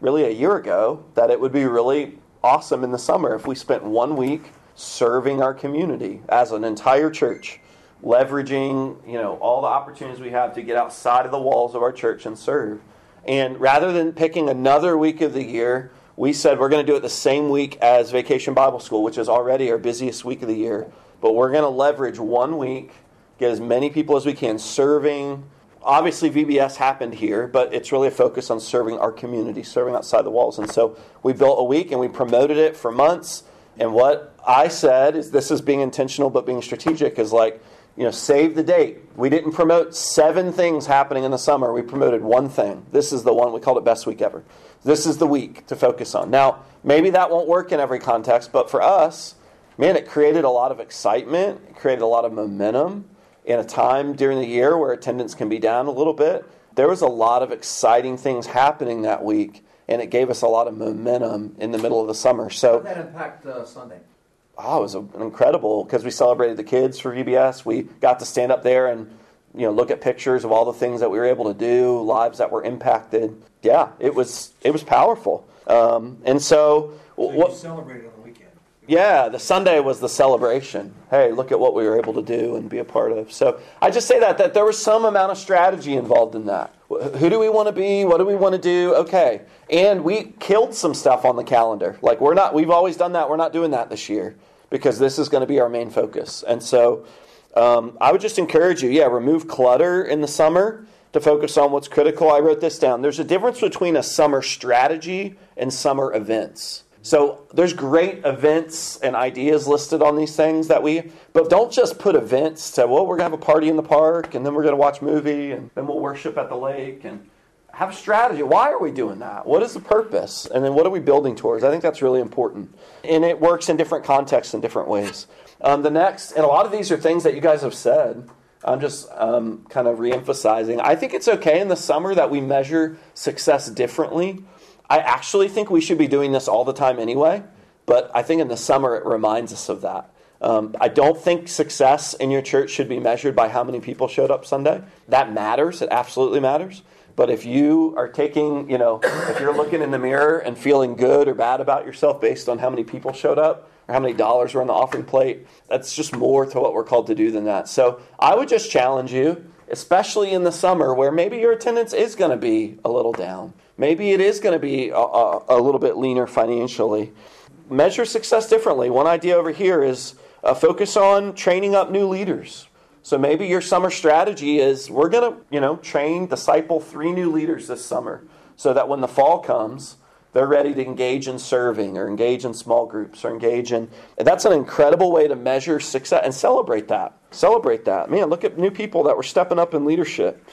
really a year ago that it would be really awesome in the summer if we spent one week serving our community as an entire church, leveraging you know all the opportunities we have to get outside of the walls of our church and serve. And rather than picking another week of the year, we said we're going to do it the same week as Vacation Bible School, which is already our busiest week of the year. But we're going to leverage one week, get as many people as we can serving. Obviously, VBS happened here, but it's really a focus on serving our community, serving outside the walls. And so we built a week and we promoted it for months. And what I said is this is being intentional but being strategic is like, you know, save the date. We didn't promote seven things happening in the summer. We promoted one thing. This is the one we called it best week ever. This is the week to focus on. Now, maybe that won't work in every context, but for us, man, it created a lot of excitement, it created a lot of momentum in a time during the year where attendance can be down a little bit. There was a lot of exciting things happening that week, and it gave us a lot of momentum in the middle of the summer. So, How did that impact uh, Sunday? oh, it was incredible because we celebrated the kids for VBS. We got to stand up there and you know look at pictures of all the things that we were able to do, lives that were impacted. Yeah, it was it was powerful. Um, and so, So what? you celebrated on the weekend. Yeah, the Sunday was the celebration. Hey, look at what we were able to do and be a part of. So I just say that that there was some amount of strategy involved in that. Who do we want to be? What do we want to do? Okay, and we killed some stuff on the calendar. Like we're not. We've always done that. We're not doing that this year because this is going to be our main focus. And so um, I would just encourage you. Yeah, remove clutter in the summer to focus on what's critical. I wrote this down. There's a difference between a summer strategy and summer events. So there's great events and ideas listed on these things that we, but don't just put events to, well, we're going to have a party in the park and then we're going to watch movie and then we'll worship at the lake and have a strategy. Why are we doing that? What is the purpose? And then what are we building towards? I think that's really important. And it works in different contexts in different ways. Um, the next, and a lot of these are things that you guys have said. I'm just um, kind of reemphasizing. I think it's okay in the summer that we measure success differently. I actually think we should be doing this all the time anyway, but I think in the summer it reminds us of that. Um, I don't think success in your church should be measured by how many people showed up Sunday. That matters, it absolutely matters. But if you are taking, you know, if you're looking in the mirror and feeling good or bad about yourself based on how many people showed up or how many dollars were on the offering plate, that's just more to what we're called to do than that. So I would just challenge you, especially in the summer where maybe your attendance is going to be a little down. Maybe it is going to be a, a, a little bit leaner financially. Measure success differently. One idea over here is uh, focus on training up new leaders. So maybe your summer strategy is we're going to, you know, train, disciple three new leaders this summer so that when the fall comes, they're ready to engage in serving or engage in small groups or engage in. And that's an incredible way to measure success and celebrate that. Celebrate that. Man, look at new people that were stepping up in leadership.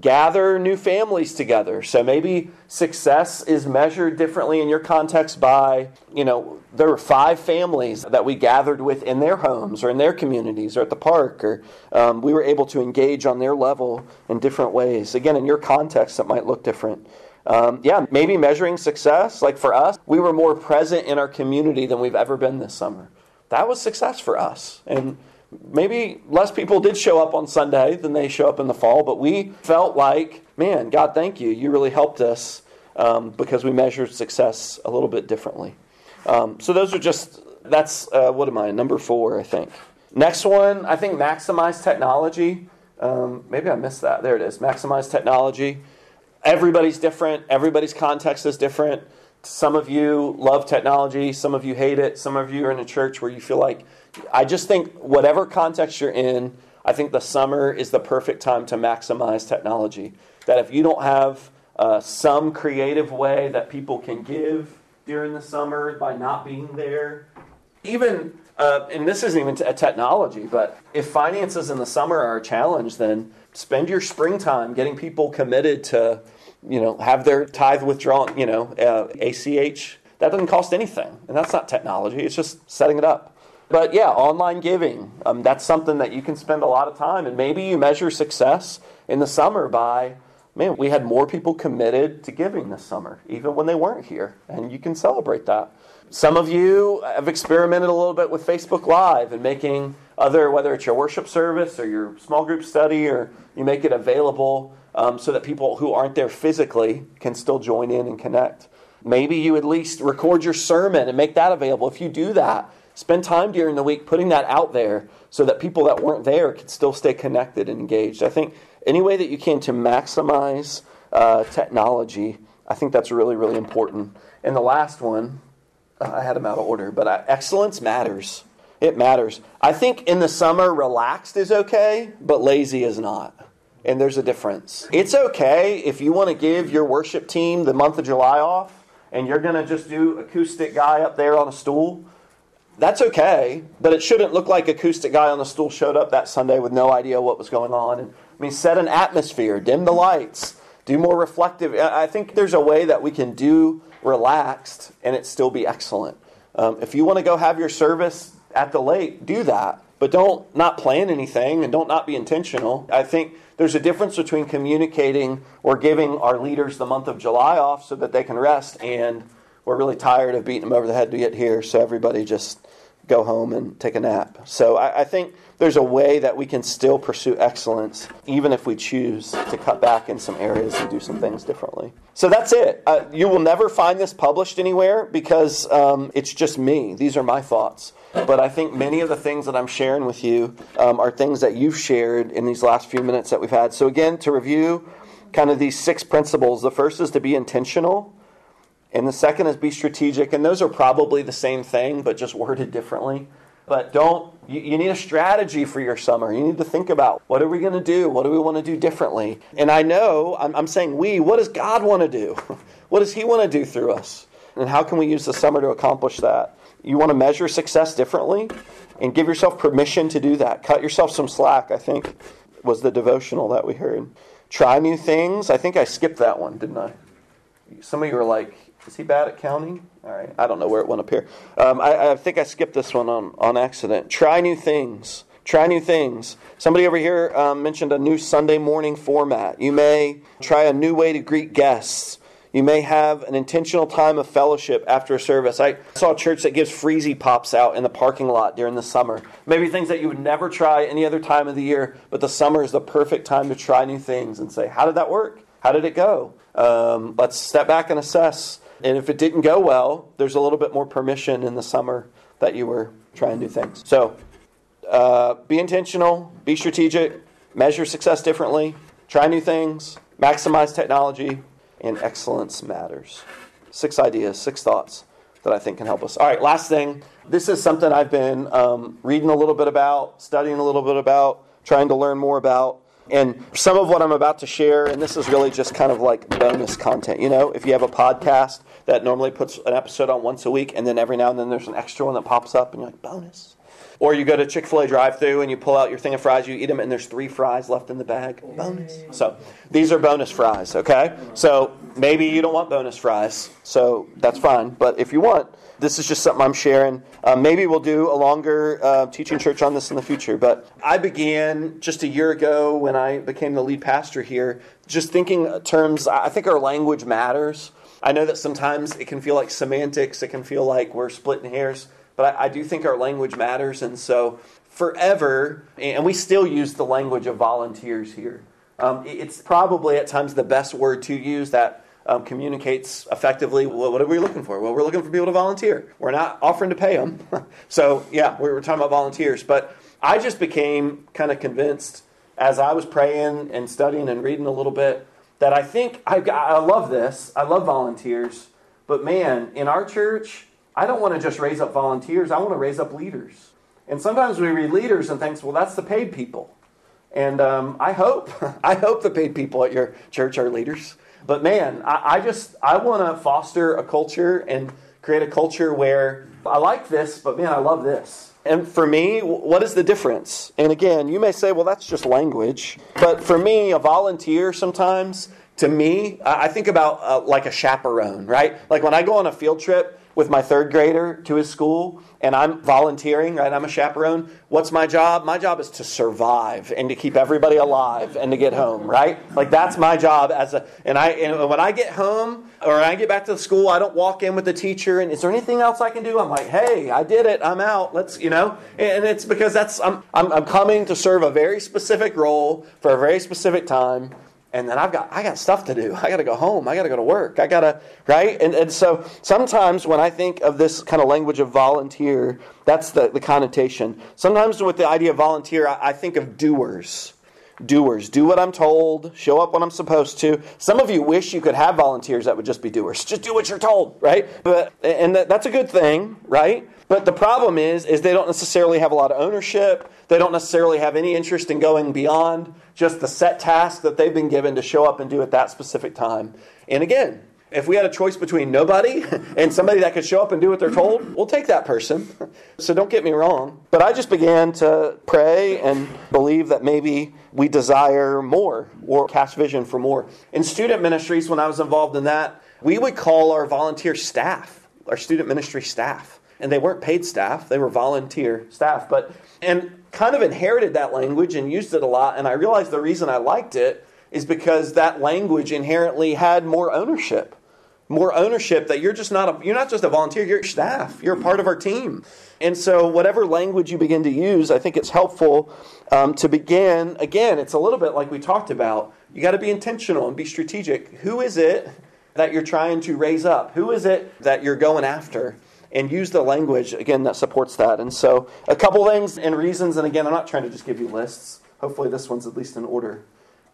Gather new families together. So maybe success is measured differently in your context by, you know, there were five families that we gathered with in their homes or in their communities or at the park, or um, we were able to engage on their level in different ways. Again, in your context, it might look different. Um, yeah, maybe measuring success. Like for us, we were more present in our community than we've ever been this summer. That was success for us. And maybe less people did show up on Sunday than they show up in the fall, but we felt like, man, God, thank you. You really helped us um, because we measured success a little bit differently. Um, so those are just, that's, uh, what am I, number four, I think. Next one, I think maximize technology. Um, maybe I missed that. There it is. Maximize technology everybody's different. Everybody's context is different. Some of you love technology. Some of you hate it. Some of you are in a church where you feel like, I just think whatever context you're in, I think the summer is the perfect time to maximize technology. That if you don't have uh, some creative way that people can give during the summer by not being there, even uh, and this isn't even a technology, but if finances in the summer are a challenge, then spend your springtime getting people committed to, you know, have their tithe withdrawn, you know, uh, ACH. That doesn't cost anything, and that's not technology. It's just setting it up. But yeah, online giving, um, that's something that you can spend a lot of time, and maybe you measure success in the summer by, man, we had more people committed to giving this summer, even when they weren't here, and you can celebrate that. Some of you have experimented a little bit with Facebook Live and making other, whether it's your worship service or your small group study, or you make it available um, so that people who aren't there physically can still join in and connect. maybe you at least record your sermon and make that available. If you do that, spend time during the week putting that out there so that people that weren't there could still stay connected and engaged. I think any way that you can to maximize uh, technology, I think that's really, really important. And the last one, uh, I had them out of order, but I, excellence matters. It matters. I think in the summer, relaxed is okay, but lazy is not. And there's a difference. It's okay if you want to give your worship team the month of July off and you're going to just do acoustic guy up there on a stool. That's okay, but it shouldn't look like acoustic guy on the stool showed up that Sunday with no idea what was going on. And, I mean, set an atmosphere, dim the lights, do more reflective. I think there's a way that we can do relaxed and it still be excellent. Um, if you want to go have your service at the lake, do that. But don't not plan anything and don't not be intentional. I think there's a difference between communicating or giving our leaders the month of July off so that they can rest and we're really tired of beating them over the head to get here, so everybody just go home and take a nap. So I, I, think there's a way that we can still pursue excellence, even if we choose to cut back in some areas and do some things differently. So that's it. Uh, you will never find this published anywhere because um, it's just me. These are my thoughts. But I think many of the things that I'm sharing with you um, are things that you've shared in these last few minutes that we've had. So, again, to review kind of these six principles the first is to be intentional, and the second is be strategic. And those are probably the same thing, but just worded differently. But don't, you, you need a strategy for your summer. You need to think about what are we going to do? What do we want to do differently? And I know, I'm, I'm saying we, what does God want to do? what does He want to do through us? And how can we use the summer to accomplish that? You want to measure success differently and give yourself permission to do that. Cut yourself some slack, I think, was the devotional that we heard. Try new things. I think I skipped that one, didn't I? Some of you are like, is he bad at counting? All right. I don't know where it went up here. Um, I, I, think I skipped this one on, on accident. Try new things. Try new things. Somebody over here um, mentioned a new Sunday morning format. You may try a new way to greet guests. You may have an intentional time of fellowship after a service. I saw a church that gives freezy pops out in the parking lot during the summer. Maybe things that you would never try any other time of the year, but the summer is the perfect time to try new things and say, How did that work? How did it go? Um, let's step back and assess. And if it didn't go well, there's a little bit more permission in the summer that you were trying new things. So uh, be intentional, be strategic, measure success differently, try new things, maximize technology, and excellence matters. Six ideas, six thoughts that I think can help us. All right, last thing. This is something I've been um, reading a little bit about, studying a little bit about, trying to learn more about. And some of what I'm about to share, and this is really just kind of like bonus content. You know, if you have a podcast that normally puts an episode on once a week, and then every now and then there's an extra one that pops up, and you're like, bonus. Or you go to Chick fil A drive through and you pull out your thing of fries, you eat them, and there's three fries left in the bag. Bonus. So these are bonus fries, okay? So maybe you don't want bonus fries, so that's fine. But if you want, this is just something I'm sharing. Uh, maybe we'll do a longer uh, teaching church on this in the future. But I began just a year ago when I became the lead pastor here, just thinking terms, I think our language matters. I know that sometimes it can feel like semantics, it can feel like we're splitting hairs. But I, I do think our language matters, and so forever, and we still use the language of volunteers here. Um, it's probably at times the best word to use that um, communicates effectively. Well, what are we looking for? Well, we're looking for people to volunteer. We're not offering to pay them. so, yeah, we were talking about volunteers. But I just became kind of convinced as I was praying and studying and reading a little bit that I think I, I love this. I love volunteers. But man, in our church, I don't want to just raise up volunteers, I want to raise up leaders. And sometimes we read leaders and think, well, that's the paid people. And um, I hope, I hope the paid people at your church are leaders. But man, I, I just, I want to foster a culture and create a culture where I like this, but man, I love this. And for me, what is the difference? And again, you may say, well, that's just language. But for me, a volunteer sometimes, to me, I think about uh, like a chaperone, right? Like when I go on a field trip, with my third grader to his school and I'm volunteering, right? I'm a chaperone. What's my job? My job is to survive and to keep everybody alive and to get home, right? Like that's my job as a and I and when I get home or I get back to the school, I don't walk in with the teacher and is there anything else I can do? I'm like, "Hey, I did it. I'm out. Let's, you know." And it's because that's I'm I'm, I'm coming to serve a very specific role for a very specific time and then I've got I got stuff to do. I got to go home. I got to go to work. I got to right. And and so sometimes when I think of this kind of language of volunteer, that's the, the connotation. Sometimes with the idea of volunteer, I, I think of doers. Doers. Do what I'm told, show up when I'm supposed to. Some of you wish you could have volunteers that would just be doers. Just do what you're told, right? But and that, that's a good thing, right? But the problem is, is they don't necessarily have a lot of ownership. They don't necessarily have any interest in going beyond just the set task that they've been given to show up and do at that specific time. And again, if we had a choice between nobody and somebody that could show up and do what they're told, we'll take that person. So don't get me wrong. But I just began to pray and believe that maybe we desire more or cast vision for more. In student ministries, when I was involved in that, we would call our volunteer staff, our student ministry staff and they weren't paid staff, they were volunteer staff. But and kind of inherited that language and used it a lot. And I realized the reason I liked it is because that language inherently had more ownership. More ownership that you're just not a, you're not just a volunteer, you're staff. You're a part of our team. And so, whatever language you begin to use, I think it's helpful um, to begin. Again, it's a little bit like we talked about. You got to be intentional and be strategic. Who is it that you're trying to raise up? Who is it that you're going after? And use the language again that supports that. And so, a couple things and reasons. And again, I'm not trying to just give you lists. Hopefully, this one's at least in order.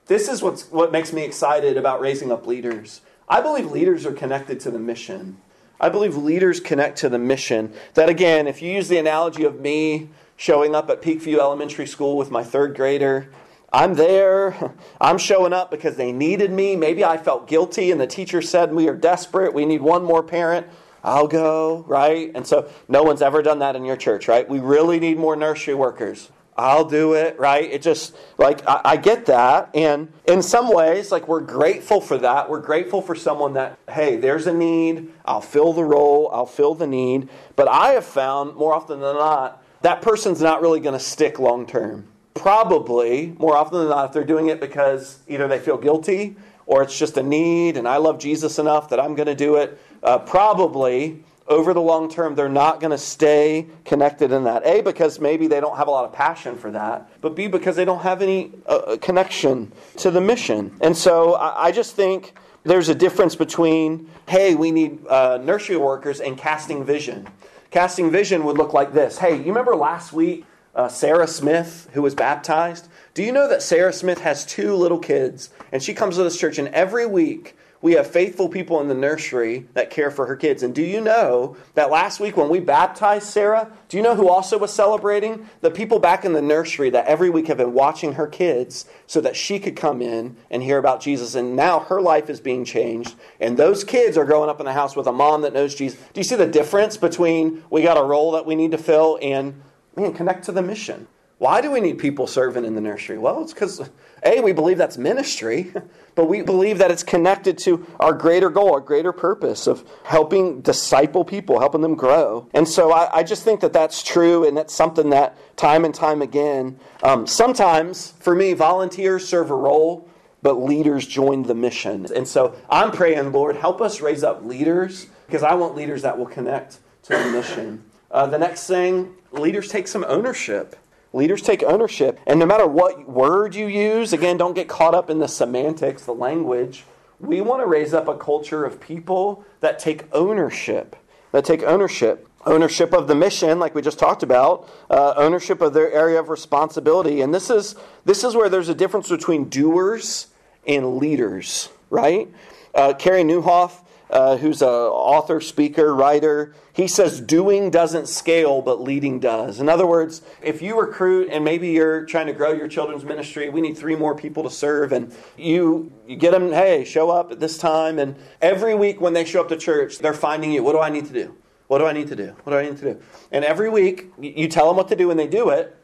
This is what's, what makes me excited about raising up leaders. I believe leaders are connected to the mission. I believe leaders connect to the mission. That again, if you use the analogy of me showing up at Peakview Elementary School with my third grader, I'm there. I'm showing up because they needed me. Maybe I felt guilty and the teacher said, We are desperate. We need one more parent. I'll go, right? And so no one's ever done that in your church, right? We really need more nursery workers. I'll do it, right? It just, like, I, I, get that. And in some ways, like, we're grateful for that. We're grateful for someone that, hey, there's a need. I'll fill the role. I'll fill the need. But I have found more often than not, that person's not really going to stick long term. Probably, more often than not, if they're doing it because either they feel guilty or it's just a need and I love Jesus enough that I'm going to do it uh, probably over the long term, they're not going to stay connected in that. A, because maybe they don't have a lot of passion for that, but B, because they don't have any uh, uh, connection to the mission. And so I, I, just think there's a difference between, hey, we need uh, nursery workers and casting vision. Casting vision would look like this Hey, you remember last week, uh, Sarah Smith, who was baptized? Do you know that Sarah Smith has two little kids? And she comes to this church, and every week, we have faithful people in the nursery that care for her kids. And do you know that last week when we baptized Sarah, do you know who also was celebrating? The people back in the nursery that every week have been watching her kids so that she could come in and hear about Jesus. And now her life is being changed. And those kids are growing up in the house with a mom that knows Jesus. Do you see the difference between we got a role that we need to fill and man, connect to the mission? Why do we need people serving in the nursery? Well, it's because, A, we believe that's ministry, but we believe that it's connected to our greater goal, our greater purpose of helping disciple people, helping them grow. And so I, I just think that that's true, and that's something that time and time again, um, sometimes for me, volunteers serve a role, but leaders join the mission. And so I'm praying, Lord, help us raise up leaders, because I want leaders that will connect to the mission. Uh, the next thing, leaders take some ownership. Leaders take ownership. And no matter what word you use, again, don't get caught up in the semantics, the language. We want to raise up a culture of people that take ownership, that take ownership. Ownership of the mission, like we just talked about, uh, ownership of their area of responsibility. And this is, this is where there's a difference between doers and leaders, right? Uh, Carey Nieuwhof uh, who's an author, speaker, writer, he says doing doesn't scale, but leading does. In other words, if you recruit and maybe you're trying to grow your children's ministry, we need three more people to serve, and you, you get them, hey, show up at this time, and every week when they show up to church, they're finding you. What do I need to do? What do I need to do? What do I need to do? And every week, you tell them what to do and they do it.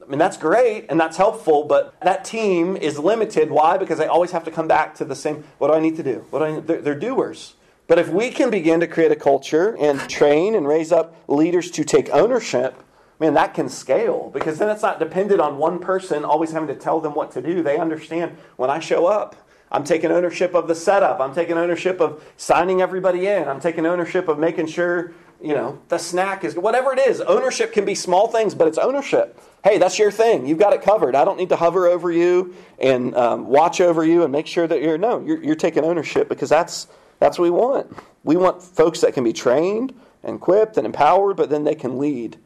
I mean, that's great and that's helpful, but that team is limited. Why? Because they always have to come back to the same, what do I need to do? What do I they're, they're doers. But if we can begin to create a culture and train and raise up leaders to take ownership, man, that can scale because then it's not dependent on one person always having to tell them what to do. They understand when I show up, I'm taking ownership of the setup. I'm taking ownership of signing everybody in. I'm taking ownership of making sure you know, the snack is whatever it is. Ownership can be small things, but it's ownership. Hey, that's your thing. You've got it covered. I don't need to hover over you and um, watch over you and make sure that you're no, you're, you're taking ownership because that's that's what we want. We want folks that can be trained and equipped and empowered, but then they can lead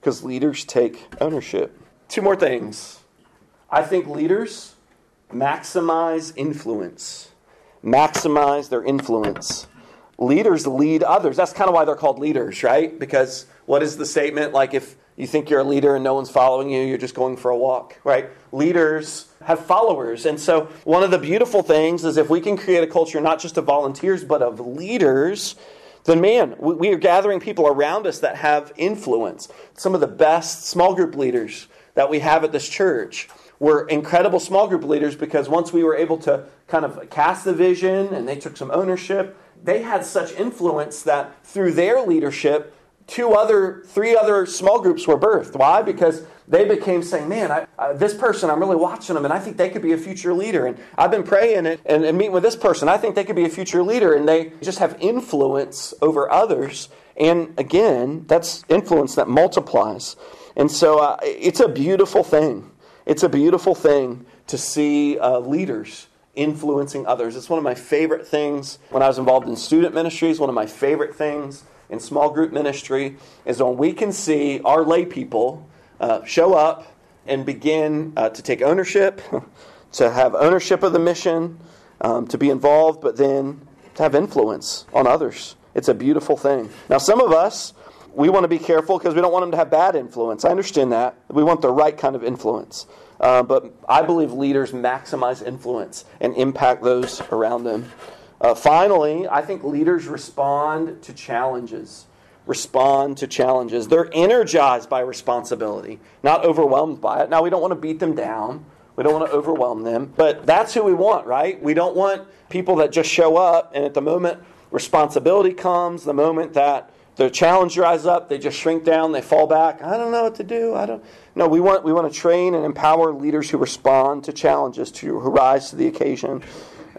because leaders take ownership. Two more things. I think leaders maximize influence. Maximize their influence. Leaders lead others. That's kind of why they're called leaders, right? Because what is the statement? Like if you think you're a leader and no one's following you, you're just going for a walk, right? Leaders have followers. And so, one of the beautiful things is if we can create a culture not just of volunteers, but of leaders, then man, we are gathering people around us that have influence. Some of the best small group leaders that we have at this church were incredible small group leaders because once we were able to kind of cast the vision and they took some ownership, they had such influence that through their leadership, two other, three other small groups were birthed. Why? Because they became saying, man, I, uh, this person, I'm really watching them, and I think they could be a future leader. And I've been praying and, and, and meeting with this person. I think they could be a future leader. And they just have influence over others. And again, that's influence that multiplies. And so uh, it's a beautiful thing. It's a beautiful thing to see uh, leaders influencing others. It's one of my favorite things when I was involved in student ministries, one of my favorite things in small group ministry is when we can see our lay people uh, show up and begin uh, to take ownership, to have ownership of the mission, um, to be involved, but then to have influence on others. It's a beautiful thing. Now, some of us, we want to be careful because we don't want them to have bad influence. I understand that. We want the right kind of influence. Uh, but I believe leaders maximize influence and impact those around them. Uh, finally, I think leaders respond to challenges. Respond to challenges. They're energized by responsibility, not overwhelmed by it. Now, we don't want to beat them down. We don't want to overwhelm them, but that's who we want, right? We don't want people that just show up and at the moment responsibility comes, the moment that the challenge dries up, they just shrink down, they fall back. I don't know what to do. I don't. No, we want we want to train and empower leaders who respond to challenges, to who rise to the occasion.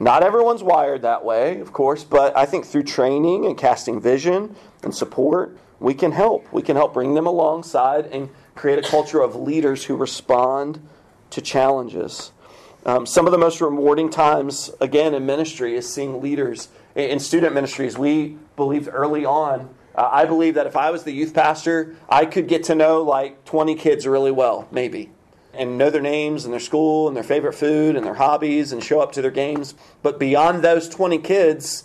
Not everyone's wired that way, of course, but I think through training and casting vision and support, we can help. We can help bring them alongside and create a culture of leaders who respond to challenges. Um, some of the most rewarding times, again, in ministry is seeing leaders. In student ministries, we believed early on, uh, I believe that if I was the youth pastor, I could get to know like 20 kids really well, maybe and know their names and their school and their favorite food and their hobbies and show up to their games. But beyond those 20 kids,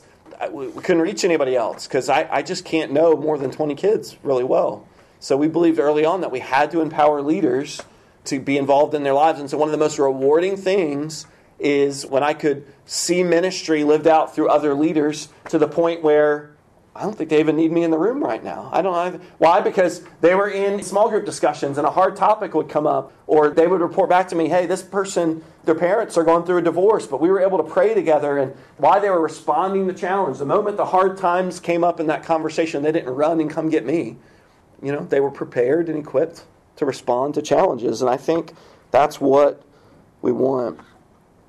we couldn't reach anybody else because I, I just can't know more than 20 kids really well. So we believed early on that we had to empower leaders to be involved in their lives. And so one of the most rewarding things is when I could see ministry lived out through other leaders to the point where I don't think they even need me in the room right now. I don't know. Why? Because they were in small group discussions and a hard topic would come up, or they would report back to me, hey, this person, their parents are going through a divorce, but we were able to pray together and why they were responding to challenge. The moment the hard times came up in that conversation, they didn't run and come get me. You know, they were prepared and equipped to respond to challenges. And I think that's what we want.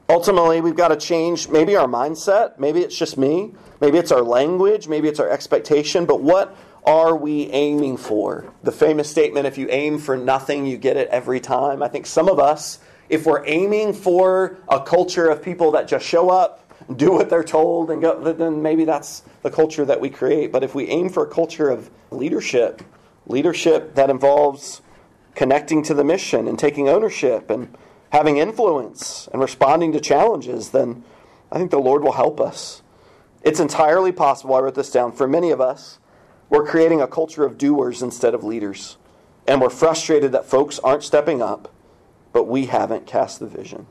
Ultimately, we've got to change maybe our mindset. Maybe it's just me. Maybe it's our language, maybe it's our expectation, but what are we aiming for? The famous statement if you aim for nothing, you get it every time. I think some of us, if we're aiming for a culture of people that just show up, do what they're told, and go, then maybe that's the culture that we create. But if we aim for a culture of leadership, leadership that involves connecting to the mission and taking ownership and having influence and responding to challenges, then I think the Lord will help us. It's entirely possible, I wrote this down, for many of us, we're creating a culture of doers instead of leaders. And we're frustrated that folks aren't stepping up, but we haven't cast the vision.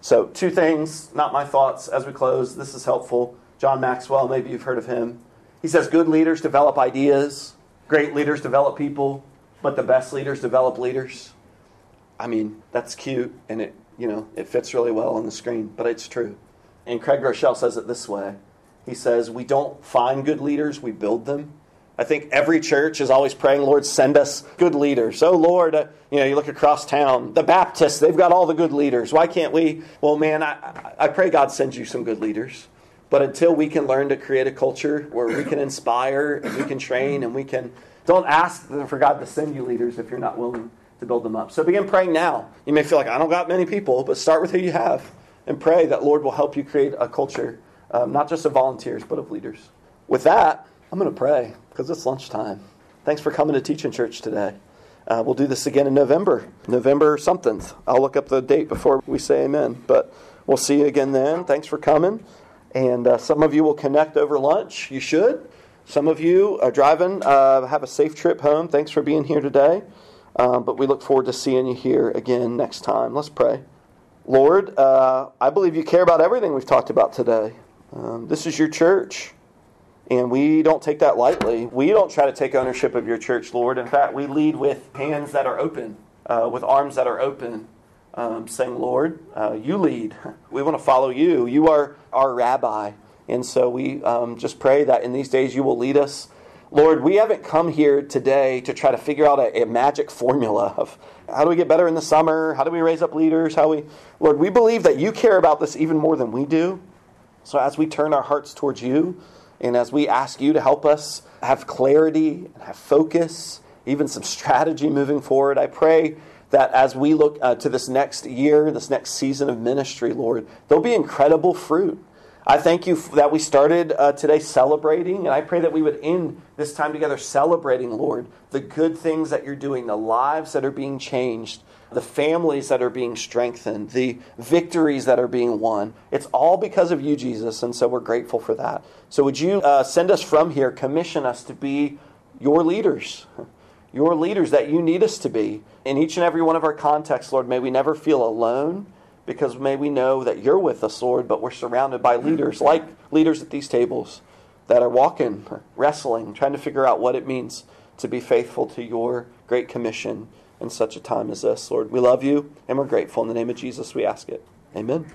So, two things, not my thoughts as we close. This is helpful. John Maxwell, maybe you've heard of him. He says good leaders develop ideas, great leaders develop people, but the best leaders develop leaders. I mean, that's cute and it, you know, it fits really well on the screen, but it's true. And Craig Groeschel says it this way he says, We don't find good leaders, we build them. I think every church is always praying, Lord, send us good leaders. Oh, Lord, uh, you know, you look across town, the Baptists, they've got all the good leaders. Why can't we? Well, man, I, I pray God sends you some good leaders. But until we can learn to create a culture where we can inspire and we can train and we can, don't ask for God to send you leaders if you're not willing to build them up. So begin praying now. You may feel like, I don't got many people, but start with who you have and pray that Lord will help you create a culture, um, not just of volunteers, but of leaders. With that, I'm going to pray because it's lunchtime. Thanks for coming to Teaching Church today. Uh, we'll do this again in November, November something. I'll look up the date before we say amen. But we'll see you again then. Thanks for coming. And uh, some of you will connect over lunch. You should. Some of you are driving. Uh, have a safe trip home. Thanks for being here today. Um, but we look forward to seeing you here again next time. Let's pray. Lord, uh, I believe you care about everything we've talked about today. Um, this is your church. And we don't take that lightly. We don't try to take ownership of your church, Lord. In fact, we lead with hands that are open, uh, with arms that are open, um, saying, Lord, uh, you lead. We want to follow you. You are our rabbi. And so we um, just pray that in these days you will lead us. Lord, we haven't come here today to try to figure out a, a magic formula of how do we get better in the summer? How do we raise up leaders? How we, Lord, we believe that you care about this even more than we do. So as we turn our hearts towards you, and as we ask you to help us have clarity and have focus, even some strategy moving forward, I pray that as we look uh, to this next year, this next season of ministry, Lord, there'll be incredible fruit. I thank you that we started uh, today celebrating, and I pray that we would end this time together celebrating, Lord, the good things that you're doing, the lives that are being changed, the families that are being strengthened, the victories that are being won. It's all because of you, Jesus, and so we're grateful for that. So, would you uh, send us from here, commission us to be your leaders, your leaders that you need us to be in each and every one of our contexts, Lord? May we never feel alone because may we know that you're with us, Lord, but we're surrounded by leaders like leaders at these tables that are walking, wrestling, trying to figure out what it means to be faithful to your great commission in such a time as this. Lord, we love you and we're grateful. In the name of Jesus, we ask it. Amen.